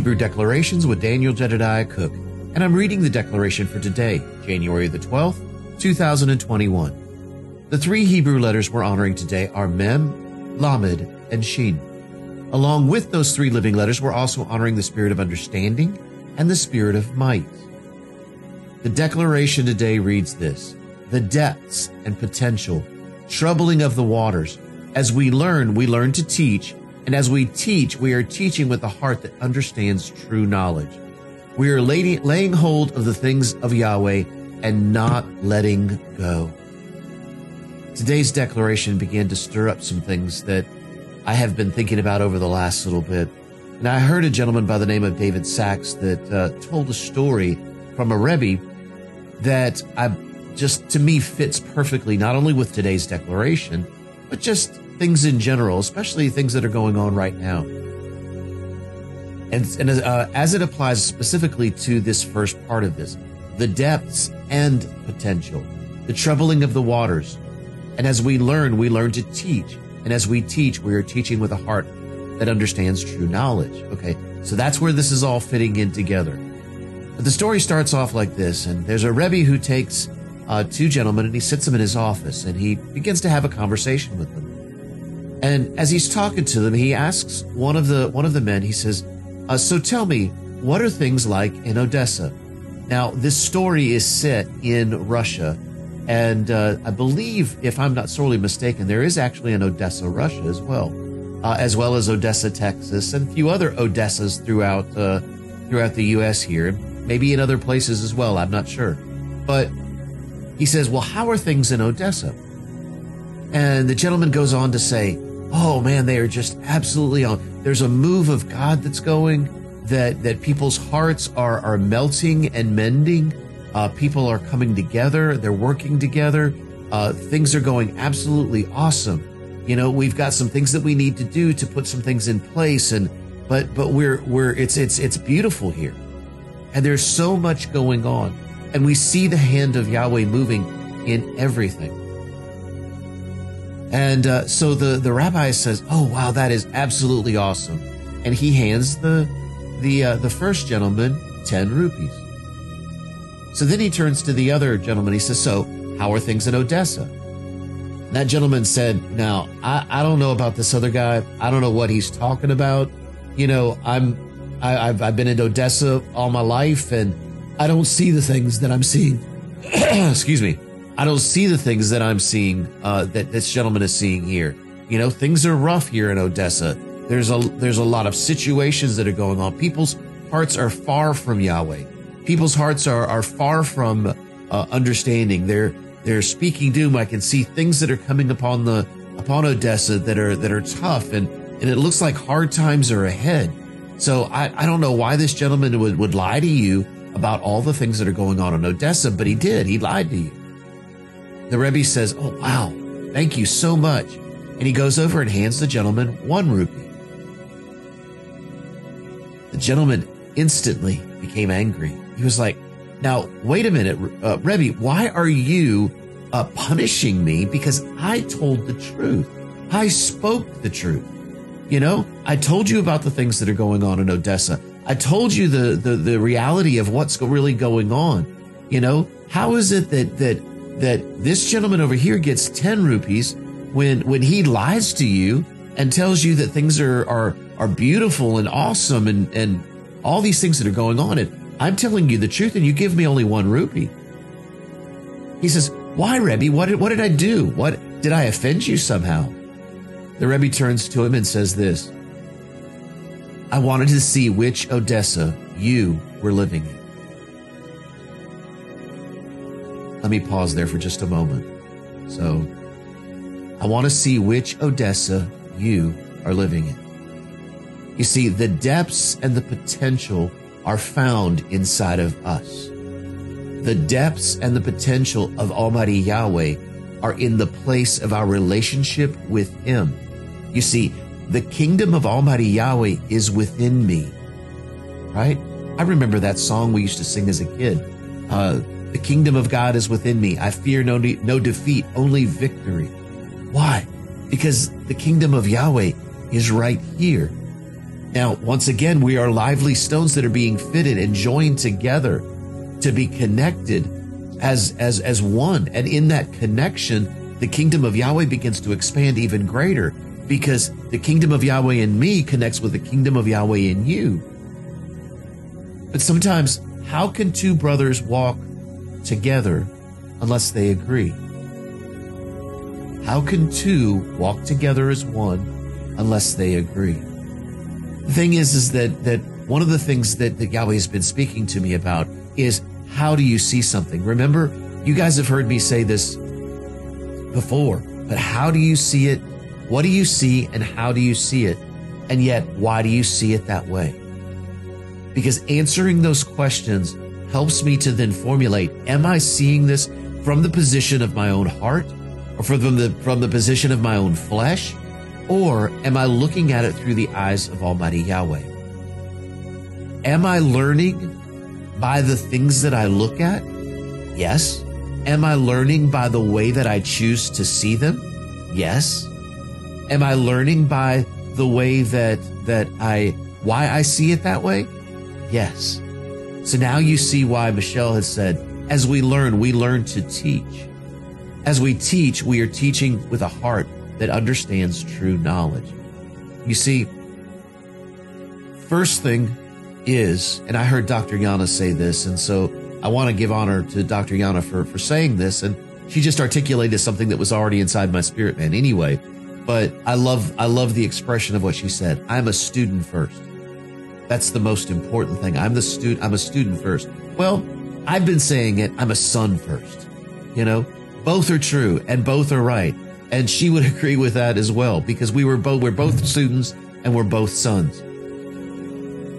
Hebrew Declarations with Daniel Jedediah Cook, and I'm reading the declaration for today, January the 12th, 2021. The three Hebrew letters we're honoring today are Mem, Lamed, and Shin. Along with those three living letters, we're also honoring the spirit of understanding and the spirit of might. The declaration today reads this The depths and potential, troubling of the waters. As we learn, we learn to teach and as we teach, we are teaching with a heart that understands true knowledge. We are laying hold of the things of Yahweh and not letting go. Today's declaration began to stir up some things that I have been thinking about over the last little bit. And I heard a gentleman by the name of David Sachs that uh, told a story from a Rebbe that I just to me fits perfectly not only with today's declaration, but just things in general, especially things that are going on right now. And, and uh, as it applies specifically to this first part of this, the depths and potential, the troubling of the waters. And as we learn, we learn to teach. And as we teach, we are teaching with a heart that understands true knowledge. Okay. So that's where this is all fitting in together. But the story starts off like this. And there's a Rebbe who takes uh, two gentlemen and he sits them in his office and he begins to have a conversation with them. And as he's talking to them, he asks one of the one of the men. He says, uh, "So tell me, what are things like in Odessa?" Now, this story is set in Russia, and uh, I believe, if I'm not sorely mistaken, there is actually an Odessa, Russia, as well, uh, as well as Odessa, Texas, and a few other Odessas throughout uh, throughout the U.S. here, maybe in other places as well. I'm not sure, but he says, "Well, how are things in Odessa?" And the gentleman goes on to say, oh man, they are just absolutely on. There's a move of God that's going that that people's hearts are are melting and mending. Uh, people are coming together. They're working together. Uh, things are going absolutely awesome. You know, we've got some things that we need to do to put some things in place, and but but we're we're it's it's it's beautiful here, and there's so much going on, and we see the hand of Yahweh moving in everything. And uh, so the, the rabbi says, "Oh wow, that is absolutely awesome," and he hands the the uh, the first gentleman ten rupees. So then he turns to the other gentleman. He says, "So how are things in Odessa?" That gentleman said, "Now I, I don't know about this other guy. I don't know what he's talking about. You know, I'm I, I've I've been in Odessa all my life, and I don't see the things that I'm seeing." Excuse me. I don't see the things that I'm seeing uh, that this gentleman is seeing here. You know, things are rough here in Odessa. There's a there's a lot of situations that are going on. People's hearts are far from Yahweh. People's hearts are are far from uh, understanding. They're they're speaking doom. I can see things that are coming upon the upon Odessa that are that are tough, and and it looks like hard times are ahead. So I, I don't know why this gentleman would, would lie to you about all the things that are going on in Odessa, but he did. He lied to you. The Rebbe says, Oh, wow, thank you so much. And he goes over and hands the gentleman one rupee. The gentleman instantly became angry. He was like, Now, wait a minute, uh, Rebbe, why are you uh, punishing me? Because I told the truth. I spoke the truth. You know, I told you about the things that are going on in Odessa. I told you the, the, the reality of what's really going on. You know, how is it that, that that this gentleman over here gets 10 rupees when when he lies to you and tells you that things are are are beautiful and awesome and and all these things that are going on and I'm telling you the truth and you give me only 1 rupee. He says, "Why, Rebbe? What did what did I do? What did I offend you somehow?" The Rebbe turns to him and says this, "I wanted to see which Odessa you were living in." Let me pause there for just a moment. So, I want to see which Odessa you are living in. You see, the depths and the potential are found inside of us. The depths and the potential of Almighty Yahweh are in the place of our relationship with Him. You see, the kingdom of Almighty Yahweh is within me, right? I remember that song we used to sing as a kid. Uh, the kingdom of God is within me. I fear no, no defeat, only victory. Why? Because the kingdom of Yahweh is right here. Now, once again, we are lively stones that are being fitted and joined together to be connected as, as, as one. And in that connection, the kingdom of Yahweh begins to expand even greater because the kingdom of Yahweh in me connects with the kingdom of Yahweh in you. But sometimes, how can two brothers walk together unless they agree? How can two walk together as one unless they agree? The thing is, is that, that one of the things that, that Yahweh has been speaking to me about is how do you see something? Remember, you guys have heard me say this before, but how do you see it? What do you see and how do you see it? And yet, why do you see it that way? Because answering those questions helps me to then formulate, am I seeing this from the position of my own heart or from the, from the position of my own flesh? Or am I looking at it through the eyes of Almighty Yahweh? Am I learning by the things that I look at? Yes. Am I learning by the way that I choose to see them? Yes. Am I learning by the way that, that I, why I see it that way? Yes. So now you see why Michelle has said, as we learn, we learn to teach. As we teach, we are teaching with a heart that understands true knowledge. You see, first thing is, and I heard Dr. Yana say this, and so I want to give honor to Dr. Yana for, for saying this, and she just articulated something that was already inside my spirit, man, anyway. But I love, I love the expression of what she said. I'm a student first. That's the most important thing. I'm the student, I'm a student first. Well, I've been saying it, I'm a son first. You know, both are true and both are right. And she would agree with that as well because we were both, we're both students and we're both sons.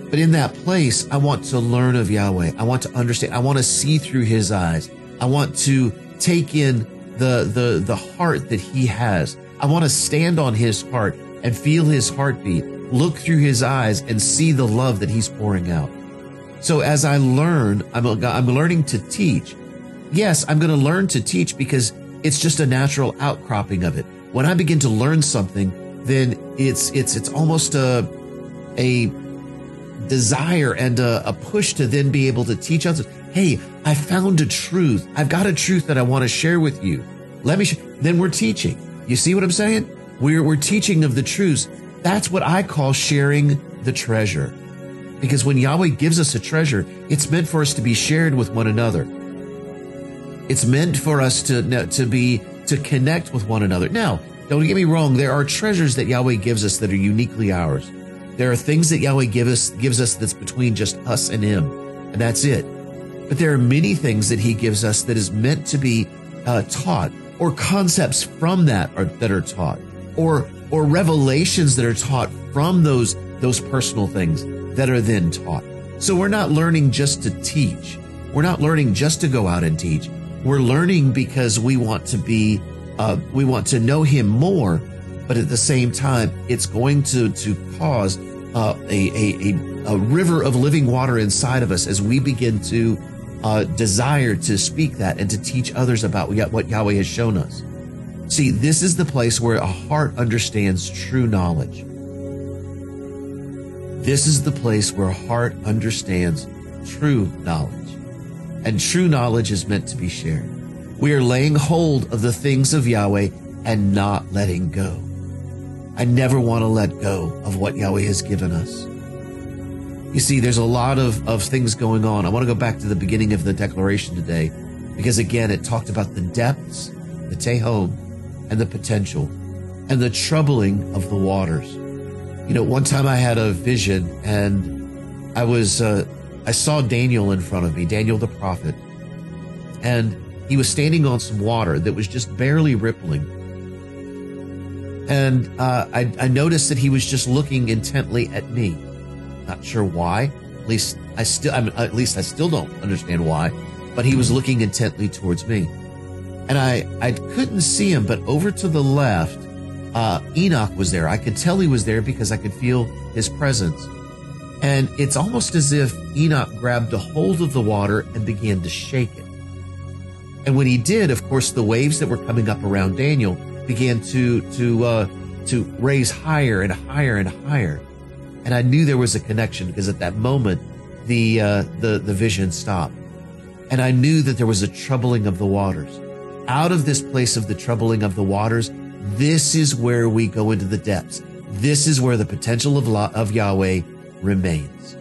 But in that place, I want to learn of Yahweh. I want to understand. I want to see through his eyes. I want to take in the, the, the heart that he has. I want to stand on his heart and feel his heartbeat, look through his eyes and see the love that he's pouring out. So as I learn, I'm, I'm learning to teach. Yes, I'm going to learn to teach because it's just a natural outcropping of it. When I begin to learn something, then it's, it's, it's almost a, a desire and a, a, push to then be able to teach others. Hey, I found a truth. I've got a truth that I want to share with you. Let me, sh-. then we're teaching. You see what I'm saying? We're, we're teaching of the truths. That's what I call sharing the treasure. Because when Yahweh gives us a treasure, it's meant for us to be shared with one another. It's meant for us to, to be, to connect with one another. Now, don't get me wrong. There are treasures that Yahweh gives us that are uniquely ours. There are things that Yahweh us, gives us that's between just us and Him, and that's it. But there are many things that He gives us that is meant to be uh, taught, or concepts from that are, that are taught, or or revelations that are taught from those those personal things that are then taught. So we're not learning just to teach. We're not learning just to go out and teach. We're learning because we want to be, uh, we want to know Him more, but at the same time, it's going to to cause uh, a, a, a, a, river of living water inside of us as we begin to uh, desire to speak that and to teach others about what Yahweh has shown us. See, this is the place where a heart understands true knowledge. This is the place where a heart understands true knowledge. And true knowledge is meant to be shared. We are laying hold of the things of Yahweh and not letting go. I never want to let go of what Yahweh has given us. You see, there's a lot of, of things going on. I want to go back to the beginning of the declaration today because again, it talked about the depths, the tehom, and the potential and the troubling of the waters. You know, one time I had a vision and I was, uh, I saw Daniel in front of me, Daniel the prophet, and he was standing on some water that was just barely rippling and uh, I, I noticed that he was just looking intently at me. Not sure why. At least I still, I mean, at least I still don't understand why. But he was looking intently towards me, and I I couldn't see him. But over to the left, uh, Enoch was there. I could tell he was there because I could feel his presence. And it's almost as if Enoch grabbed a hold of the water and began to shake it. And when he did, of course, the waves that were coming up around Daniel began to to uh, to raise higher and higher and higher. And I knew there was a connection because at that moment, the, uh, the, the vision stopped. And I knew that there was a troubling of the waters. Out of this place of the troubling of the waters, this is where we go into the depths. This is where the potential of, of Yahweh remains.